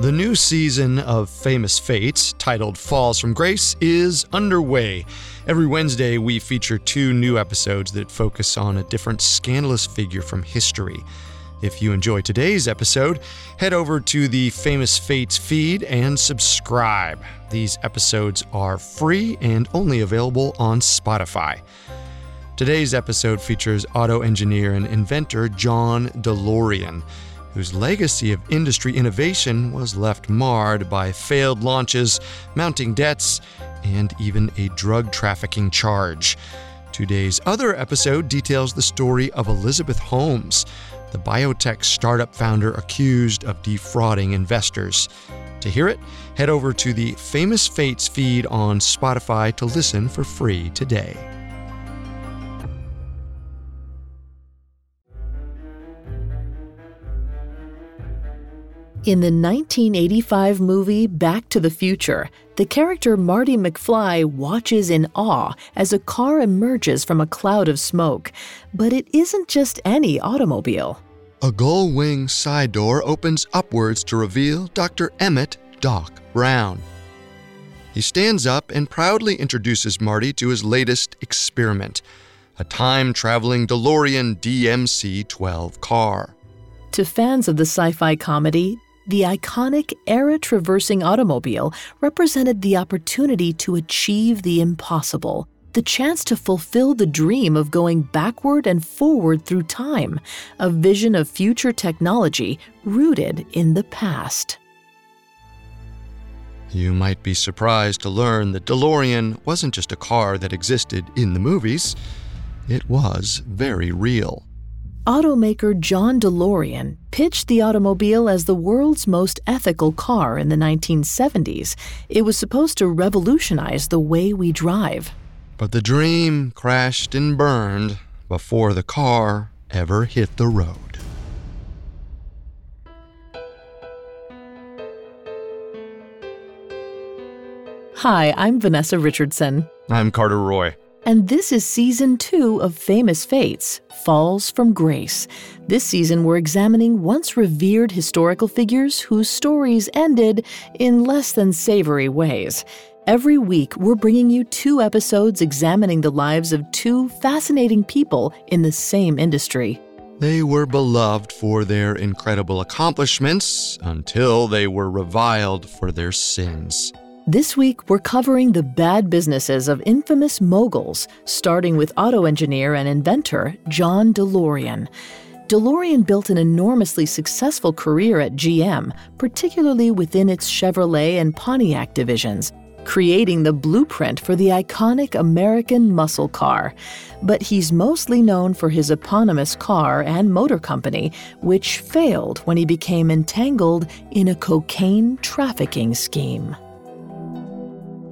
The new season of Famous Fates, titled Falls from Grace, is underway. Every Wednesday, we feature two new episodes that focus on a different scandalous figure from history. If you enjoy today's episode, head over to the Famous Fates feed and subscribe. These episodes are free and only available on Spotify. Today's episode features auto engineer and inventor John DeLorean whose legacy of industry innovation was left marred by failed launches, mounting debts, and even a drug trafficking charge. Today's other episode details the story of Elizabeth Holmes, the biotech startup founder accused of defrauding investors. To hear it, head over to the Famous Fates feed on Spotify to listen for free today. In the 1985 movie Back to the Future, the character Marty McFly watches in awe as a car emerges from a cloud of smoke. But it isn't just any automobile. A gull wing side door opens upwards to reveal Dr. Emmett Doc Brown. He stands up and proudly introduces Marty to his latest experiment a time traveling DeLorean DMC 12 car. To fans of the sci fi comedy, the iconic era traversing automobile represented the opportunity to achieve the impossible, the chance to fulfill the dream of going backward and forward through time, a vision of future technology rooted in the past. You might be surprised to learn that DeLorean wasn't just a car that existed in the movies, it was very real automaker John DeLorean pitched the automobile as the world's most ethical car in the 1970s. It was supposed to revolutionize the way we drive. But the dream crashed and burned before the car ever hit the road. Hi, I'm Vanessa Richardson. I'm Carter Roy. And this is season two of Famous Fates Falls from Grace. This season, we're examining once revered historical figures whose stories ended in less than savory ways. Every week, we're bringing you two episodes examining the lives of two fascinating people in the same industry. They were beloved for their incredible accomplishments until they were reviled for their sins. This week, we're covering the bad businesses of infamous moguls, starting with auto engineer and inventor John DeLorean. DeLorean built an enormously successful career at GM, particularly within its Chevrolet and Pontiac divisions, creating the blueprint for the iconic American muscle car. But he's mostly known for his eponymous car and motor company, which failed when he became entangled in a cocaine trafficking scheme.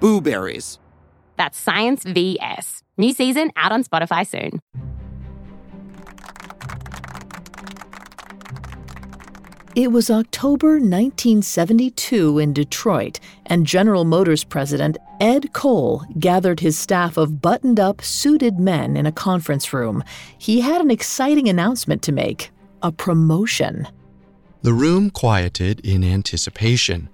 Blueberries. That's Science VS. New season out on Spotify soon. It was October 1972 in Detroit, and General Motors president Ed Cole gathered his staff of buttoned up, suited men in a conference room. He had an exciting announcement to make a promotion. The room quieted in anticipation.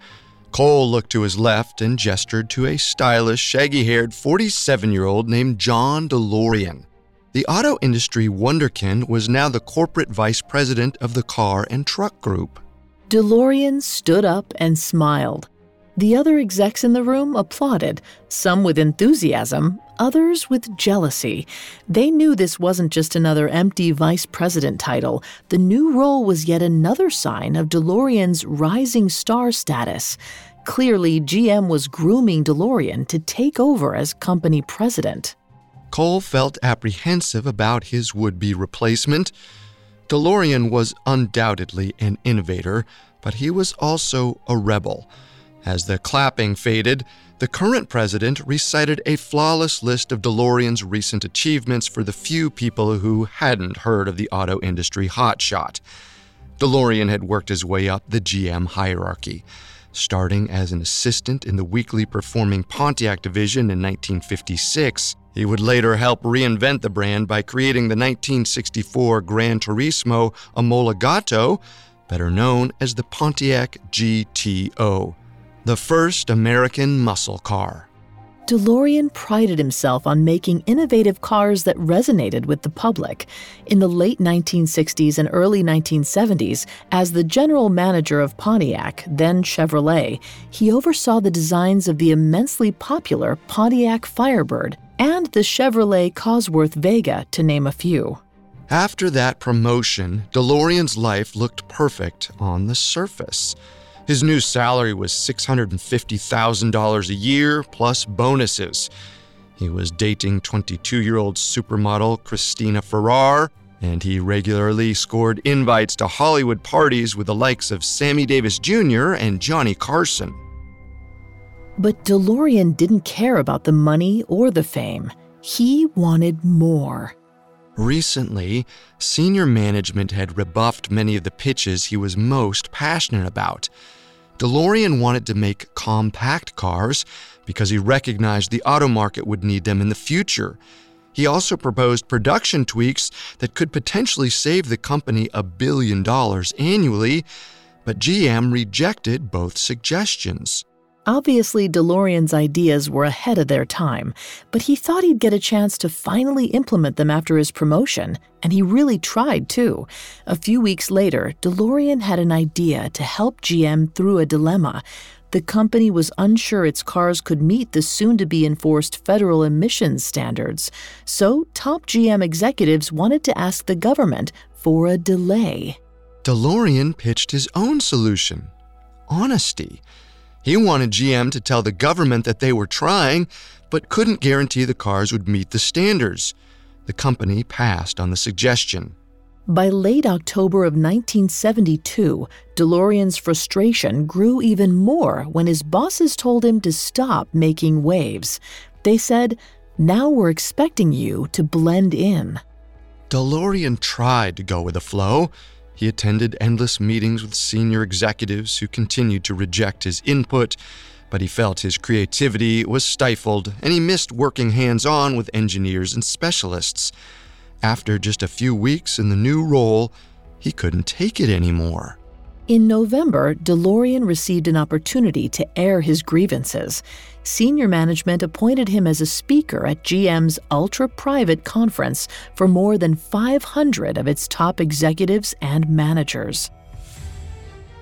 Cole looked to his left and gestured to a stylish, shaggy haired 47 year old named John DeLorean. The auto industry wonderkin was now the corporate vice president of the car and truck group. DeLorean stood up and smiled. The other execs in the room applauded, some with enthusiasm, others with jealousy. They knew this wasn't just another empty vice president title. The new role was yet another sign of DeLorean's rising star status. Clearly, GM was grooming DeLorean to take over as company president. Cole felt apprehensive about his would be replacement. DeLorean was undoubtedly an innovator, but he was also a rebel As the clapping faded, the current president recited a flawless list of DeLorean's recent achievements for the few people who hadn't heard of the auto industry hotshot. DeLorean had worked his way up the GM hierarchy, starting as an assistant in the weakly performing Pontiac division in 1956. He would later help reinvent the brand by creating the 1964 Gran Turismo Omologato, better known as the Pontiac GTO the first American muscle car. DeLorean prided himself on making innovative cars that resonated with the public. In the late 1960s and early 1970s, as the general manager of Pontiac, then Chevrolet, he oversaw the designs of the immensely popular Pontiac Firebird and the Chevrolet Cosworth Vega, to name a few. After that promotion, DeLorean's life looked perfect on the surface. His new salary was $650,000 a year plus bonuses. He was dating 22 year old supermodel Christina Ferrare, and he regularly scored invites to Hollywood parties with the likes of Sammy Davis Jr. and Johnny Carson. But DeLorean didn't care about the money or the fame. He wanted more. Recently, senior management had rebuffed many of the pitches he was most passionate about. DeLorean wanted to make compact cars because he recognized the auto market would need them in the future. He also proposed production tweaks that could potentially save the company a billion dollars annually, but GM rejected both suggestions. Obviously, DeLorean's ideas were ahead of their time, but he thought he'd get a chance to finally implement them after his promotion, and he really tried too. A few weeks later, DeLorean had an idea to help GM through a dilemma. The company was unsure its cars could meet the soon to be enforced federal emissions standards, so top GM executives wanted to ask the government for a delay. DeLorean pitched his own solution honesty. He wanted GM to tell the government that they were trying, but couldn't guarantee the cars would meet the standards. The company passed on the suggestion. By late October of 1972, DeLorean's frustration grew even more when his bosses told him to stop making waves. They said, Now we're expecting you to blend in. DeLorean tried to go with the flow. He attended endless meetings with senior executives who continued to reject his input, but he felt his creativity was stifled and he missed working hands on with engineers and specialists. After just a few weeks in the new role, he couldn't take it anymore. In November, DeLorean received an opportunity to air his grievances. Senior management appointed him as a speaker at GM's ultra private conference for more than 500 of its top executives and managers.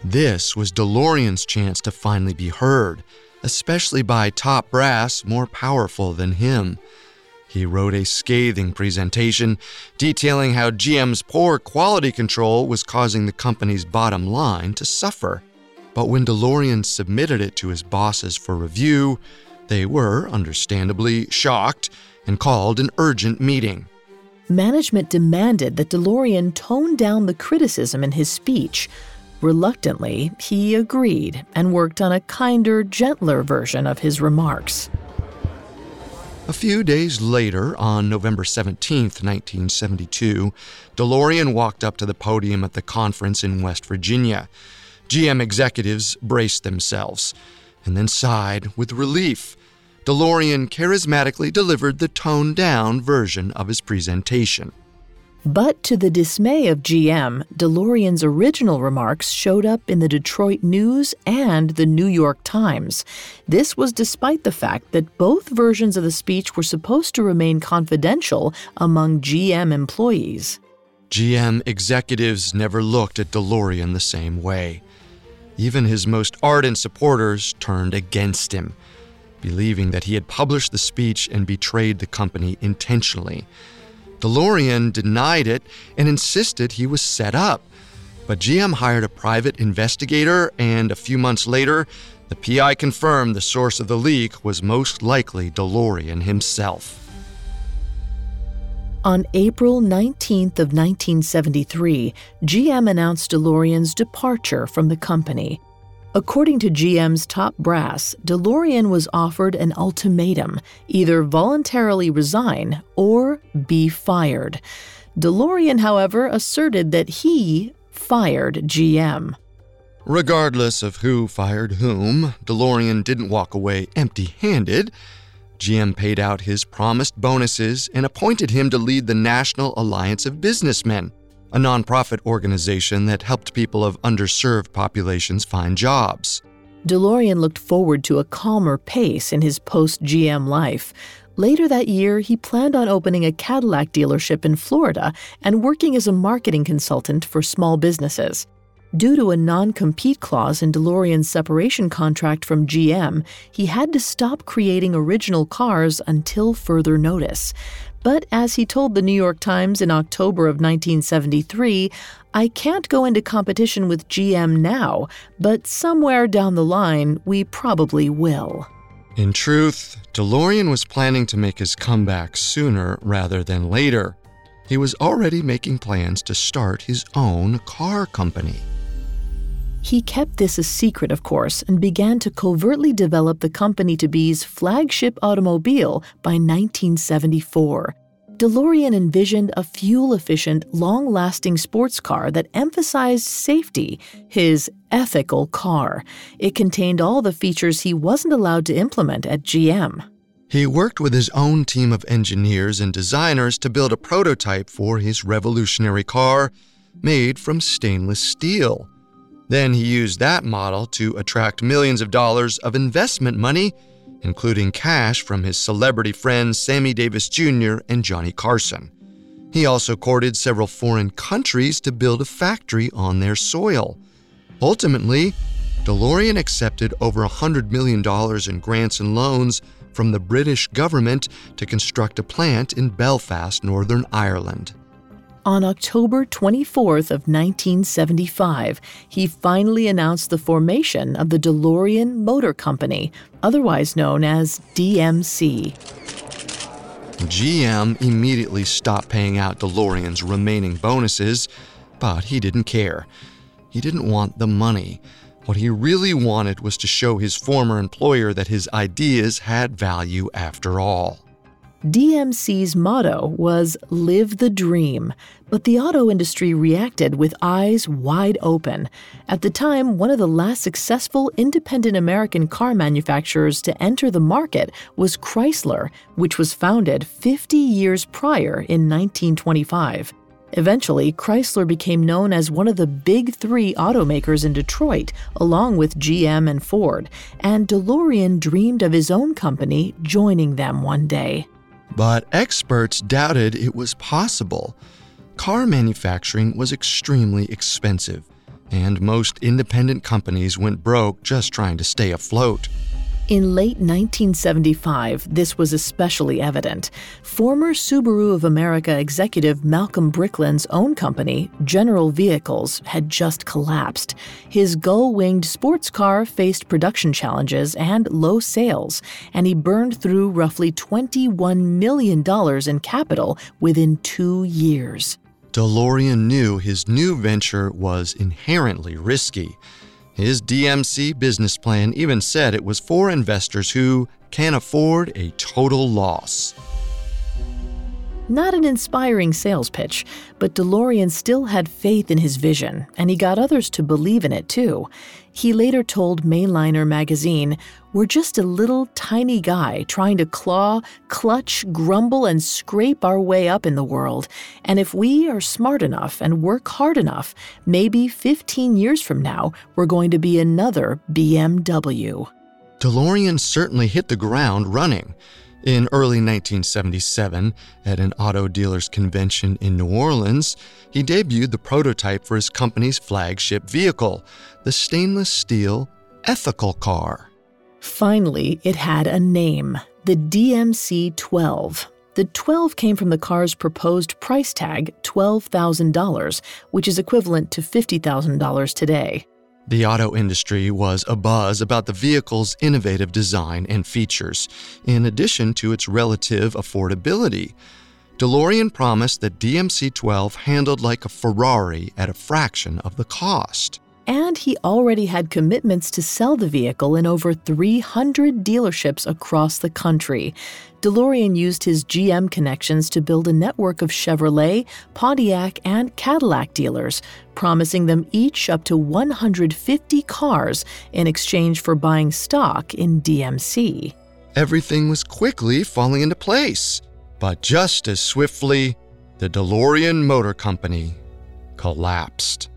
This was DeLorean's chance to finally be heard, especially by top brass more powerful than him. He wrote a scathing presentation detailing how GM's poor quality control was causing the company's bottom line to suffer. But when DeLorean submitted it to his bosses for review, they were, understandably, shocked and called an urgent meeting. Management demanded that DeLorean tone down the criticism in his speech. Reluctantly, he agreed and worked on a kinder, gentler version of his remarks. A few days later, on November 17, 1972, DeLorean walked up to the podium at the conference in West Virginia. GM executives braced themselves and then sighed with relief. DeLorean charismatically delivered the toned down version of his presentation. But to the dismay of GM, DeLorean's original remarks showed up in the Detroit News and the New York Times. This was despite the fact that both versions of the speech were supposed to remain confidential among GM employees. GM executives never looked at DeLorean the same way. Even his most ardent supporters turned against him, believing that he had published the speech and betrayed the company intentionally. DeLorean denied it and insisted he was set up. But GM hired a private investigator, and a few months later, the PI confirmed the source of the leak was most likely DeLorean himself. On April 19th of 1973, GM announced DeLorean's departure from the company. According to GM's top brass, DeLorean was offered an ultimatum either voluntarily resign or be fired. DeLorean, however, asserted that he fired GM. Regardless of who fired whom, DeLorean didn't walk away empty handed. GM paid out his promised bonuses and appointed him to lead the National Alliance of Businessmen, a nonprofit organization that helped people of underserved populations find jobs. DeLorean looked forward to a calmer pace in his post GM life. Later that year, he planned on opening a Cadillac dealership in Florida and working as a marketing consultant for small businesses. Due to a non compete clause in DeLorean's separation contract from GM, he had to stop creating original cars until further notice. But as he told the New York Times in October of 1973, I can't go into competition with GM now, but somewhere down the line, we probably will. In truth, DeLorean was planning to make his comeback sooner rather than later. He was already making plans to start his own car company. He kept this a secret, of course, and began to covertly develop the company to be's flagship automobile by 1974. DeLorean envisioned a fuel efficient, long lasting sports car that emphasized safety, his ethical car. It contained all the features he wasn't allowed to implement at GM. He worked with his own team of engineers and designers to build a prototype for his revolutionary car made from stainless steel. Then he used that model to attract millions of dollars of investment money, including cash from his celebrity friends Sammy Davis Jr. and Johnny Carson. He also courted several foreign countries to build a factory on their soil. Ultimately, DeLorean accepted over $100 million in grants and loans from the British government to construct a plant in Belfast, Northern Ireland. On October 24th of 1975, he finally announced the formation of the DeLorean Motor Company, otherwise known as DMC. GM immediately stopped paying out DeLorean's remaining bonuses, but he didn't care. He didn't want the money. What he really wanted was to show his former employer that his ideas had value after all. DMC's motto was Live the Dream, but the auto industry reacted with eyes wide open. At the time, one of the last successful independent American car manufacturers to enter the market was Chrysler, which was founded 50 years prior in 1925. Eventually, Chrysler became known as one of the big three automakers in Detroit, along with GM and Ford, and DeLorean dreamed of his own company joining them one day. But experts doubted it was possible. Car manufacturing was extremely expensive, and most independent companies went broke just trying to stay afloat. In late 1975, this was especially evident. Former Subaru of America executive Malcolm Bricklin's own company, General Vehicles, had just collapsed. His gull winged sports car faced production challenges and low sales, and he burned through roughly $21 million in capital within two years. DeLorean knew his new venture was inherently risky. His DMC business plan even said it was for investors who can afford a total loss. Not an inspiring sales pitch, but DeLorean still had faith in his vision, and he got others to believe in it too. He later told Mainliner magazine, We're just a little tiny guy trying to claw, clutch, grumble, and scrape our way up in the world. And if we are smart enough and work hard enough, maybe 15 years from now, we're going to be another BMW. DeLorean certainly hit the ground running. In early 1977, at an auto dealers convention in New Orleans, he debuted the prototype for his company's flagship vehicle, the stainless steel ethical car. Finally, it had a name the DMC 12. The 12 came from the car's proposed price tag, $12,000, which is equivalent to $50,000 today. The auto industry was abuzz about the vehicle's innovative design and features, in addition to its relative affordability. DeLorean promised that DMC 12 handled like a Ferrari at a fraction of the cost. And he already had commitments to sell the vehicle in over 300 dealerships across the country. DeLorean used his GM connections to build a network of Chevrolet, Pontiac, and Cadillac dealers, promising them each up to 150 cars in exchange for buying stock in DMC. Everything was quickly falling into place, but just as swiftly, the DeLorean Motor Company collapsed.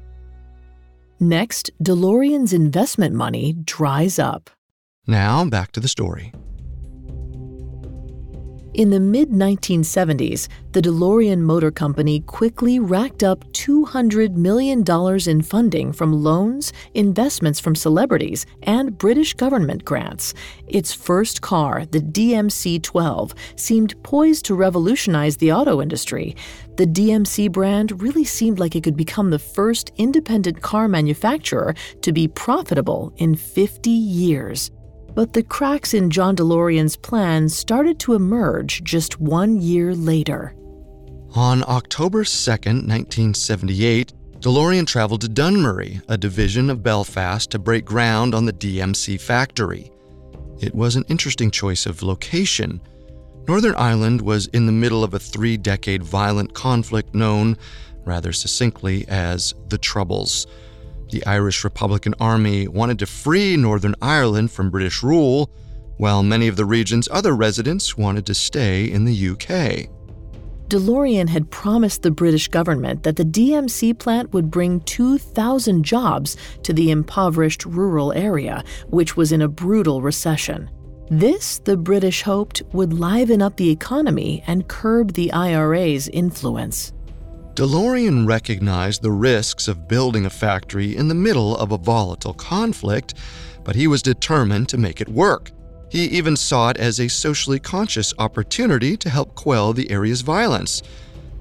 Next, DeLorean's investment money dries up. Now, back to the story. In the mid 1970s, the DeLorean Motor Company quickly racked up $200 million in funding from loans, investments from celebrities, and British government grants. Its first car, the DMC 12, seemed poised to revolutionize the auto industry. The DMC brand really seemed like it could become the first independent car manufacturer to be profitable in 50 years. But the cracks in John DeLorean's plan started to emerge just one year later. On October 2, 1978, DeLorean traveled to Dunmurry, a division of Belfast, to break ground on the DMC factory. It was an interesting choice of location. Northern Ireland was in the middle of a three decade violent conflict known, rather succinctly, as the Troubles. The Irish Republican Army wanted to free Northern Ireland from British rule, while many of the region's other residents wanted to stay in the UK. DeLorean had promised the British government that the DMC plant would bring 2,000 jobs to the impoverished rural area, which was in a brutal recession. This, the British hoped, would liven up the economy and curb the IRA's influence. DeLorean recognized the risks of building a factory in the middle of a volatile conflict, but he was determined to make it work. He even saw it as a socially conscious opportunity to help quell the area's violence,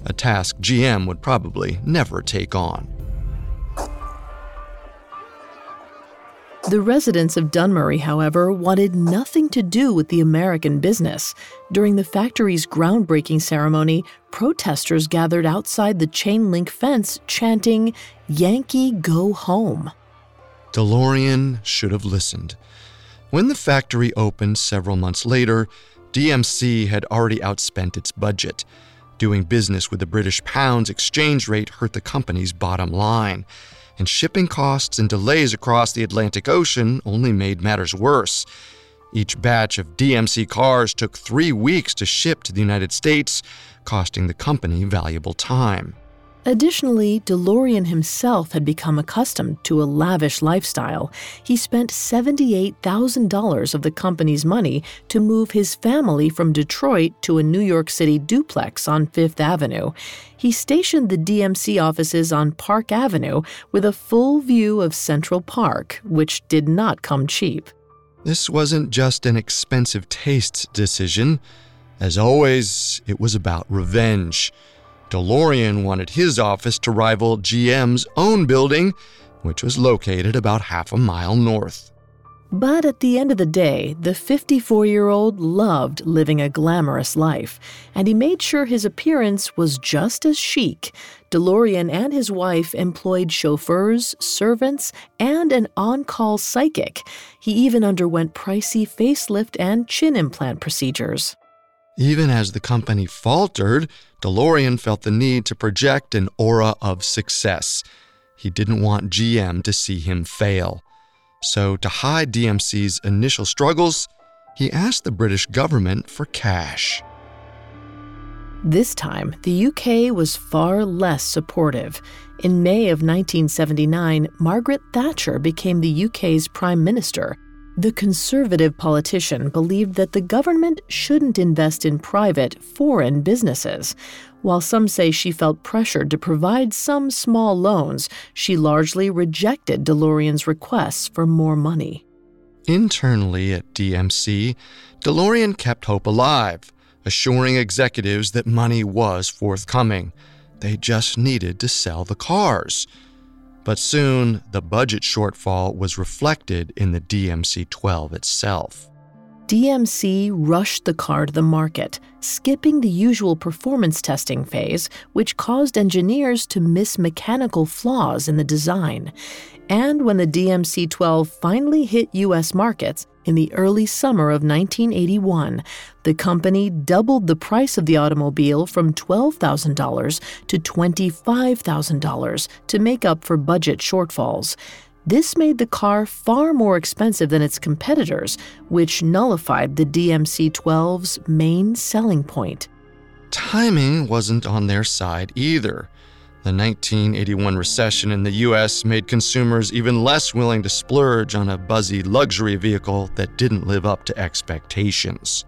a task GM would probably never take on. The residents of Dunmurry, however, wanted nothing to do with the American business. During the factory's groundbreaking ceremony, protesters gathered outside the chain link fence chanting, Yankee Go Home. DeLorean should have listened. When the factory opened several months later, DMC had already outspent its budget. Doing business with the British pound's exchange rate hurt the company's bottom line and shipping costs and delays across the Atlantic Ocean only made matters worse. Each batch of DMC cars took three weeks to ship to the United States, costing the company valuable time. Additionally, DeLorean himself had become accustomed to a lavish lifestyle. He spent $78,000 of the company's money to move his family from Detroit to a New York City duplex on Fifth Avenue. He stationed the DMC offices on Park Avenue with a full view of Central Park, which did not come cheap. This wasn't just an expensive taste decision. As always, it was about revenge. DeLorean wanted his office to rival GM's own building, which was located about half a mile north. But at the end of the day, the 54 year old loved living a glamorous life, and he made sure his appearance was just as chic. DeLorean and his wife employed chauffeurs, servants, and an on call psychic. He even underwent pricey facelift and chin implant procedures. Even as the company faltered, DeLorean felt the need to project an aura of success. He didn't want GM to see him fail. So, to hide DMC's initial struggles, he asked the British government for cash. This time, the UK was far less supportive. In May of 1979, Margaret Thatcher became the UK's Prime Minister. The conservative politician believed that the government shouldn't invest in private, foreign businesses. While some say she felt pressured to provide some small loans, she largely rejected DeLorean's requests for more money. Internally at DMC, DeLorean kept hope alive, assuring executives that money was forthcoming. They just needed to sell the cars. But soon, the budget shortfall was reflected in the DMC 12 itself. DMC rushed the car to the market, skipping the usual performance testing phase, which caused engineers to miss mechanical flaws in the design. And when the DMC 12 finally hit U.S. markets in the early summer of 1981, the company doubled the price of the automobile from $12,000 to $25,000 to make up for budget shortfalls. This made the car far more expensive than its competitors, which nullified the DMC 12's main selling point. Timing wasn't on their side either. The 1981 recession in the US made consumers even less willing to splurge on a buzzy luxury vehicle that didn't live up to expectations.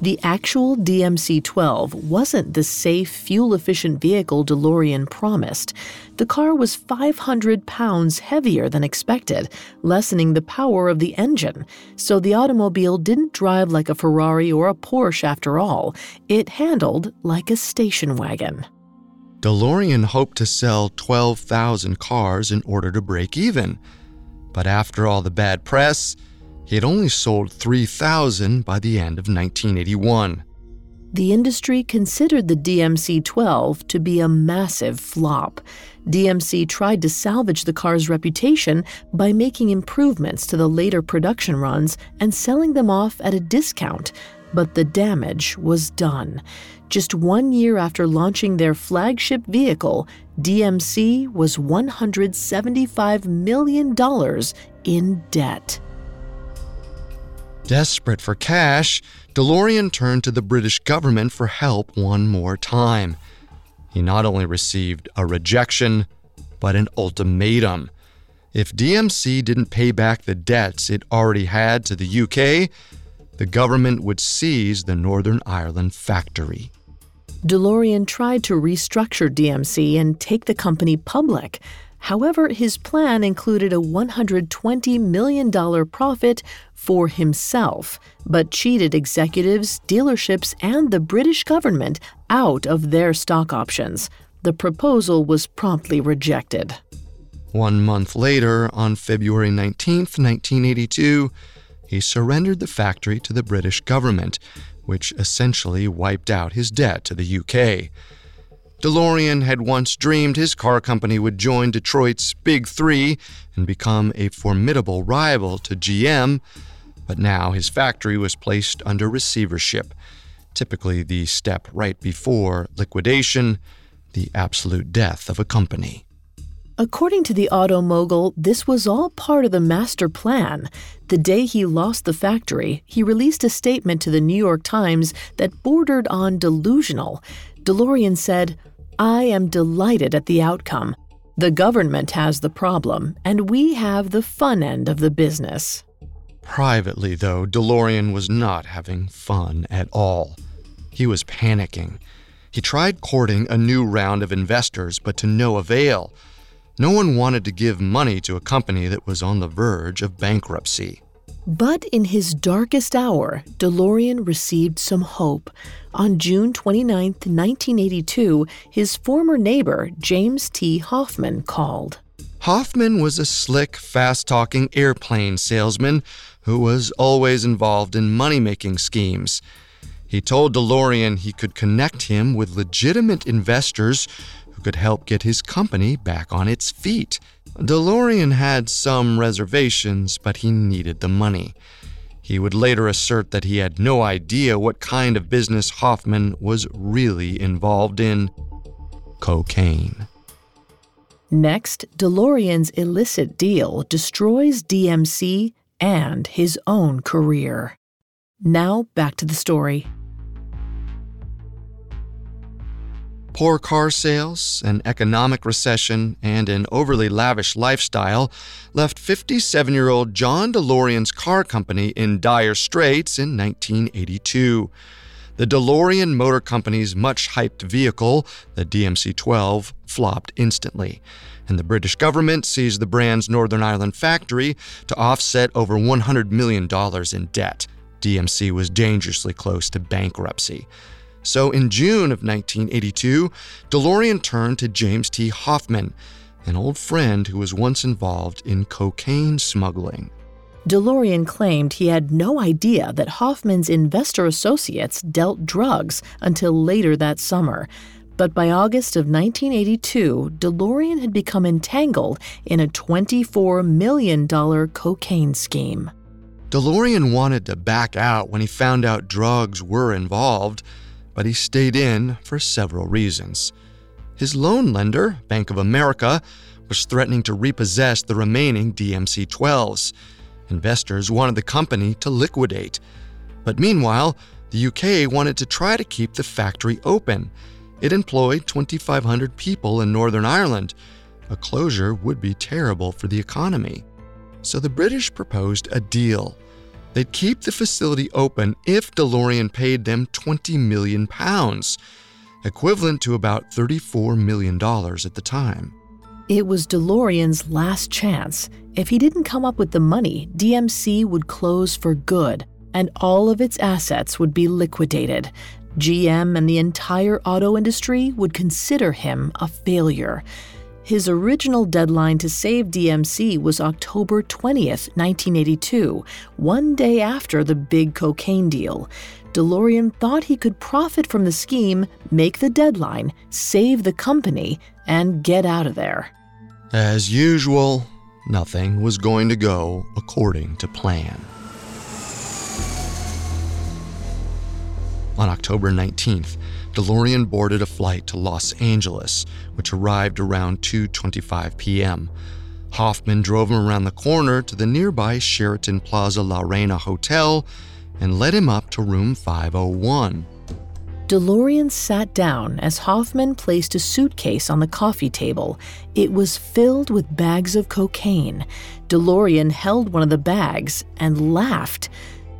The actual DMC 12 wasn't the safe, fuel efficient vehicle DeLorean promised. The car was 500 pounds heavier than expected, lessening the power of the engine. So the automobile didn't drive like a Ferrari or a Porsche after all, it handled like a station wagon. DeLorean hoped to sell 12,000 cars in order to break even. But after all the bad press, he had only sold 3,000 by the end of 1981. The industry considered the DMC 12 to be a massive flop. DMC tried to salvage the car's reputation by making improvements to the later production runs and selling them off at a discount, but the damage was done. Just one year after launching their flagship vehicle, DMC was $175 million in debt. Desperate for cash, DeLorean turned to the British government for help one more time. He not only received a rejection, but an ultimatum. If DMC didn't pay back the debts it already had to the UK, the government would seize the Northern Ireland factory. DeLorean tried to restructure DMC and take the company public. However, his plan included a $120 million profit for himself, but cheated executives, dealerships, and the British government out of their stock options. The proposal was promptly rejected. One month later, on February 19, 1982, he surrendered the factory to the British government, which essentially wiped out his debt to the UK. DeLorean had once dreamed his car company would join Detroit's Big Three and become a formidable rival to GM, but now his factory was placed under receivership, typically the step right before liquidation, the absolute death of a company. According to the auto mogul, this was all part of the master plan. The day he lost the factory, he released a statement to the New York Times that bordered on delusional. DeLorean said, I am delighted at the outcome. The government has the problem, and we have the fun end of the business. Privately, though, DeLorean was not having fun at all. He was panicking. He tried courting a new round of investors, but to no avail. No one wanted to give money to a company that was on the verge of bankruptcy. But in his darkest hour, DeLorean received some hope. On June 29, 1982, his former neighbor, James T. Hoffman, called. Hoffman was a slick, fast talking airplane salesman who was always involved in money making schemes. He told DeLorean he could connect him with legitimate investors who could help get his company back on its feet. DeLorean had some reservations, but he needed the money. He would later assert that he had no idea what kind of business Hoffman was really involved in cocaine. Next, DeLorean's illicit deal destroys DMC and his own career. Now, back to the story. Poor car sales, an economic recession, and an overly lavish lifestyle left 57 year old John DeLorean's car company in dire straits in 1982. The DeLorean Motor Company's much hyped vehicle, the DMC 12, flopped instantly, and the British government seized the brand's Northern Ireland factory to offset over $100 million in debt. DMC was dangerously close to bankruptcy. So in June of 1982, DeLorean turned to James T. Hoffman, an old friend who was once involved in cocaine smuggling. DeLorean claimed he had no idea that Hoffman's investor associates dealt drugs until later that summer. But by August of 1982, DeLorean had become entangled in a $24 million cocaine scheme. DeLorean wanted to back out when he found out drugs were involved, but he stayed in for several reasons. His loan lender, Bank of America, was threatening to repossess the remaining DMC 12s. Investors wanted the company to liquidate. But meanwhile, the UK wanted to try to keep the factory open. It employed 2,500 people in Northern Ireland. A closure would be terrible for the economy. So the British proposed a deal. They'd keep the facility open if DeLorean paid them 20 million pounds, equivalent to about $34 million at the time. It was DeLorean's last chance. If he didn't come up with the money, DMC would close for good, and all of its assets would be liquidated. GM and the entire auto industry would consider him a failure. His original deadline to save DMC was October 20th, 1982, one day after the big cocaine deal. DeLorean thought he could profit from the scheme, make the deadline, save the company, and get out of there. As usual, nothing was going to go according to plan. On October 19th, DeLorean boarded a flight to Los Angeles, which arrived around 2:25 p.m. Hoffman drove him around the corner to the nearby Sheraton Plaza La Reina Hotel and led him up to room 501. DeLorean sat down as Hoffman placed a suitcase on the coffee table. It was filled with bags of cocaine. DeLorean held one of the bags and laughed.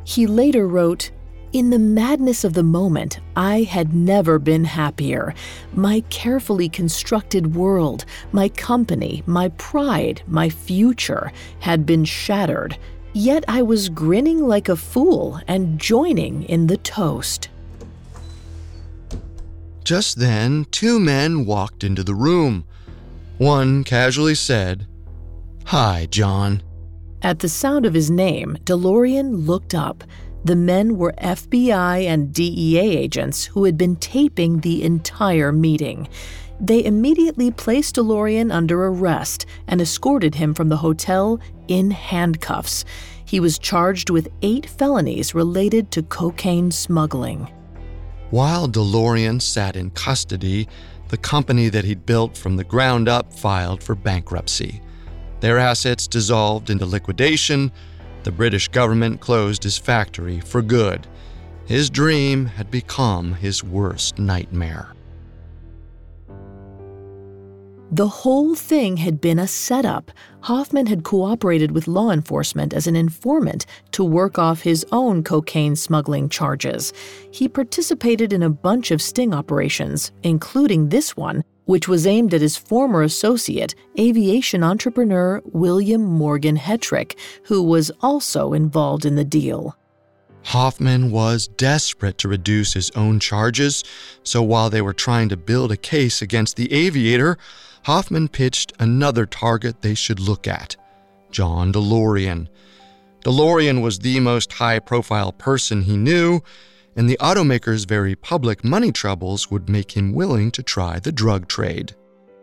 He later wrote, in the madness of the moment, I had never been happier. My carefully constructed world, my company, my pride, my future had been shattered. Yet I was grinning like a fool and joining in the toast. Just then, two men walked into the room. One casually said, Hi, John. At the sound of his name, DeLorean looked up. The men were FBI and DEA agents who had been taping the entire meeting. They immediately placed DeLorean under arrest and escorted him from the hotel in handcuffs. He was charged with eight felonies related to cocaine smuggling. While DeLorean sat in custody, the company that he'd built from the ground up filed for bankruptcy. Their assets dissolved into liquidation. The British government closed his factory for good. His dream had become his worst nightmare. The whole thing had been a setup. Hoffman had cooperated with law enforcement as an informant to work off his own cocaine smuggling charges. He participated in a bunch of sting operations, including this one, which was aimed at his former associate, aviation entrepreneur William Morgan Hetrick, who was also involved in the deal. Hoffman was desperate to reduce his own charges, so while they were trying to build a case against the aviator, Hoffman pitched another target they should look at John DeLorean. DeLorean was the most high profile person he knew, and the automaker's very public money troubles would make him willing to try the drug trade.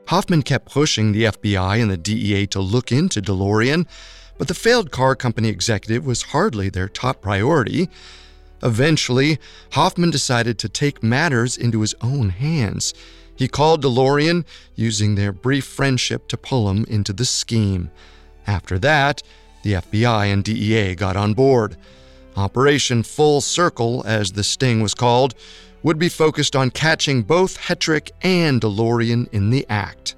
Hoffman kept pushing the FBI and the DEA to look into DeLorean, but the failed car company executive was hardly their top priority. Eventually, Hoffman decided to take matters into his own hands. He called DeLorean, using their brief friendship to pull him into the scheme. After that, the FBI and DEA got on board. Operation Full Circle, as the sting was called, would be focused on catching both Hetrick and DeLorean in the act.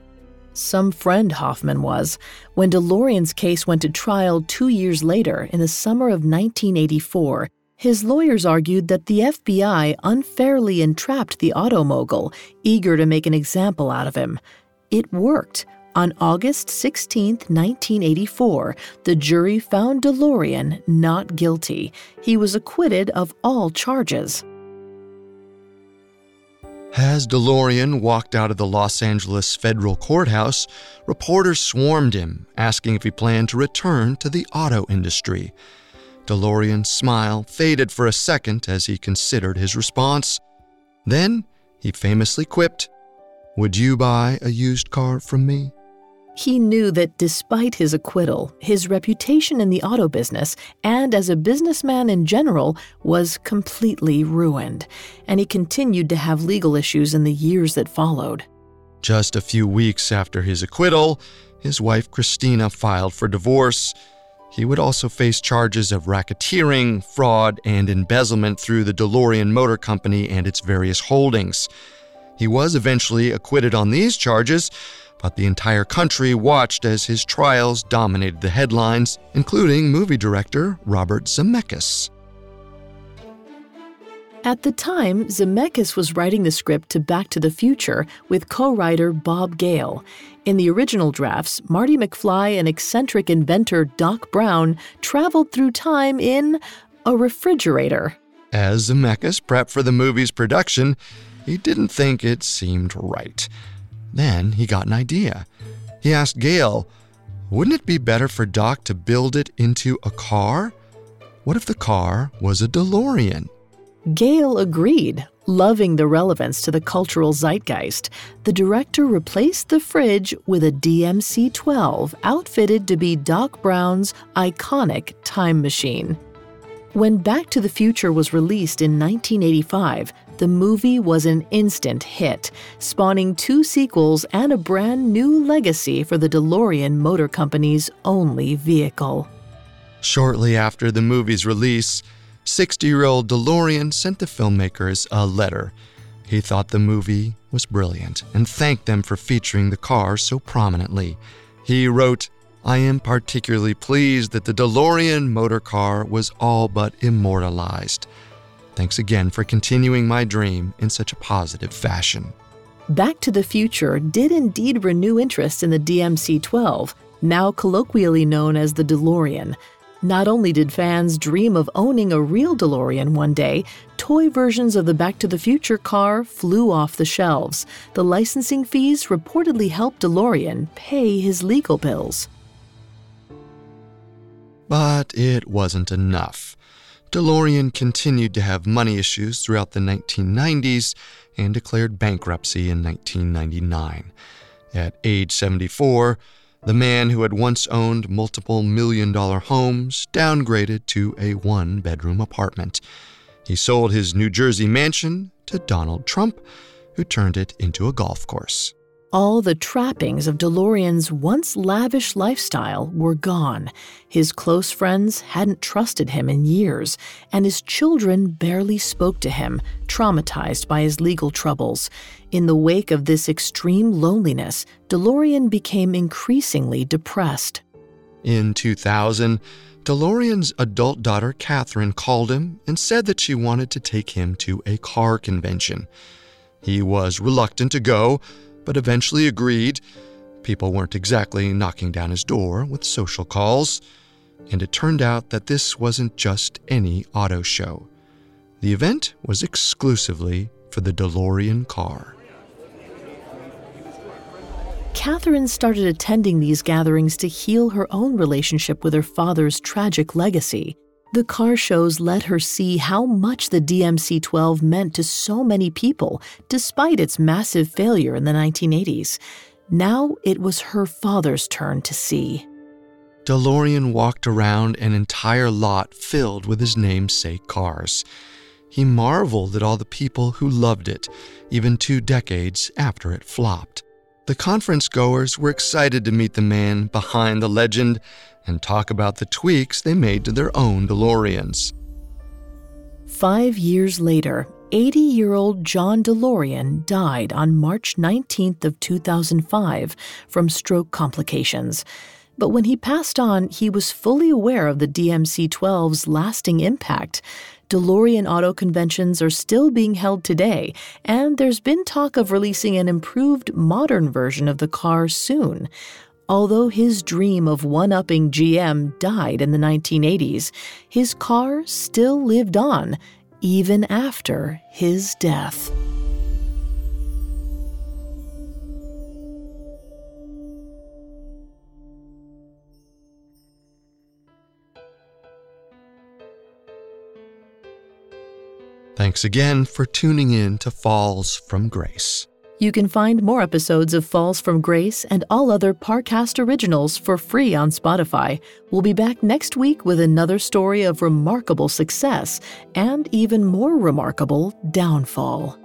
Some friend Hoffman was. When DeLorean's case went to trial two years later, in the summer of 1984, his lawyers argued that the FBI unfairly entrapped the auto mogul, eager to make an example out of him. It worked. On August 16, 1984, the jury found DeLorean not guilty. He was acquitted of all charges. As DeLorean walked out of the Los Angeles federal courthouse, reporters swarmed him, asking if he planned to return to the auto industry. DeLorean's smile faded for a second as he considered his response. Then he famously quipped, Would you buy a used car from me? He knew that despite his acquittal, his reputation in the auto business and as a businessman in general was completely ruined, and he continued to have legal issues in the years that followed. Just a few weeks after his acquittal, his wife Christina filed for divorce. He would also face charges of racketeering, fraud, and embezzlement through the DeLorean Motor Company and its various holdings. He was eventually acquitted on these charges, but the entire country watched as his trials dominated the headlines, including movie director Robert Zemeckis. At the time, Zemeckis was writing the script to Back to the Future with co writer Bob Gale. In the original drafts, Marty McFly and eccentric inventor Doc Brown traveled through time in a refrigerator. As Zemeckis prepped for the movie's production, he didn't think it seemed right. Then he got an idea. He asked Gale, wouldn't it be better for Doc to build it into a car? What if the car was a DeLorean? Gale agreed, loving the relevance to the cultural zeitgeist. The director replaced the fridge with a DMC 12 outfitted to be Doc Brown's iconic time machine. When Back to the Future was released in 1985, the movie was an instant hit, spawning two sequels and a brand new legacy for the DeLorean Motor Company's only vehicle. Shortly after the movie's release, 60 year old DeLorean sent the filmmakers a letter. He thought the movie was brilliant and thanked them for featuring the car so prominently. He wrote, I am particularly pleased that the DeLorean motor car was all but immortalized. Thanks again for continuing my dream in such a positive fashion. Back to the Future did indeed renew interest in the DMC 12, now colloquially known as the DeLorean. Not only did fans dream of owning a real DeLorean one day, toy versions of the Back to the Future car flew off the shelves. The licensing fees reportedly helped DeLorean pay his legal bills. But it wasn't enough. DeLorean continued to have money issues throughout the 1990s and declared bankruptcy in 1999. At age 74, the man who had once owned multiple million dollar homes downgraded to a one bedroom apartment. He sold his New Jersey mansion to Donald Trump, who turned it into a golf course. All the trappings of DeLorean's once lavish lifestyle were gone. His close friends hadn't trusted him in years, and his children barely spoke to him, traumatized by his legal troubles. In the wake of this extreme loneliness, DeLorean became increasingly depressed. In 2000, DeLorean's adult daughter Catherine called him and said that she wanted to take him to a car convention. He was reluctant to go but eventually agreed. People weren't exactly knocking down his door with social calls. And it turned out that this wasn't just any auto show. The event was exclusively for the DeLorean car. Catherine started attending these gatherings to heal her own relationship with her father's tragic legacy. The car shows let her see how much the DMC 12 meant to so many people, despite its massive failure in the 1980s. Now it was her father's turn to see. DeLorean walked around an entire lot filled with his namesake cars. He marveled at all the people who loved it, even two decades after it flopped. The conference goers were excited to meet the man behind the legend and talk about the tweaks they made to their own DeLoreans. Five years later, 80 year old John DeLorean died on March 19th of 2005 from stroke complications. But when he passed on, he was fully aware of the DMC 12's lasting impact. DeLorean auto conventions are still being held today, and there's been talk of releasing an improved modern version of the car soon. Although his dream of one upping GM died in the 1980s, his car still lived on even after his death. Thanks again for tuning in to Falls from Grace. You can find more episodes of Falls from Grace and all other Parcast originals for free on Spotify. We'll be back next week with another story of remarkable success and even more remarkable downfall.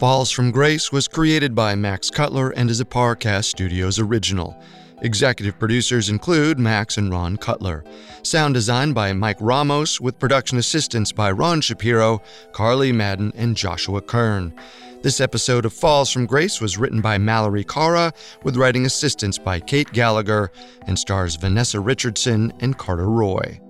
Falls from Grace was created by Max Cutler and is a Parcast Studios original. Executive producers include Max and Ron Cutler. Sound design by Mike Ramos, with production assistance by Ron Shapiro, Carly Madden, and Joshua Kern. This episode of Falls from Grace was written by Mallory Cara, with writing assistance by Kate Gallagher, and stars Vanessa Richardson and Carter Roy.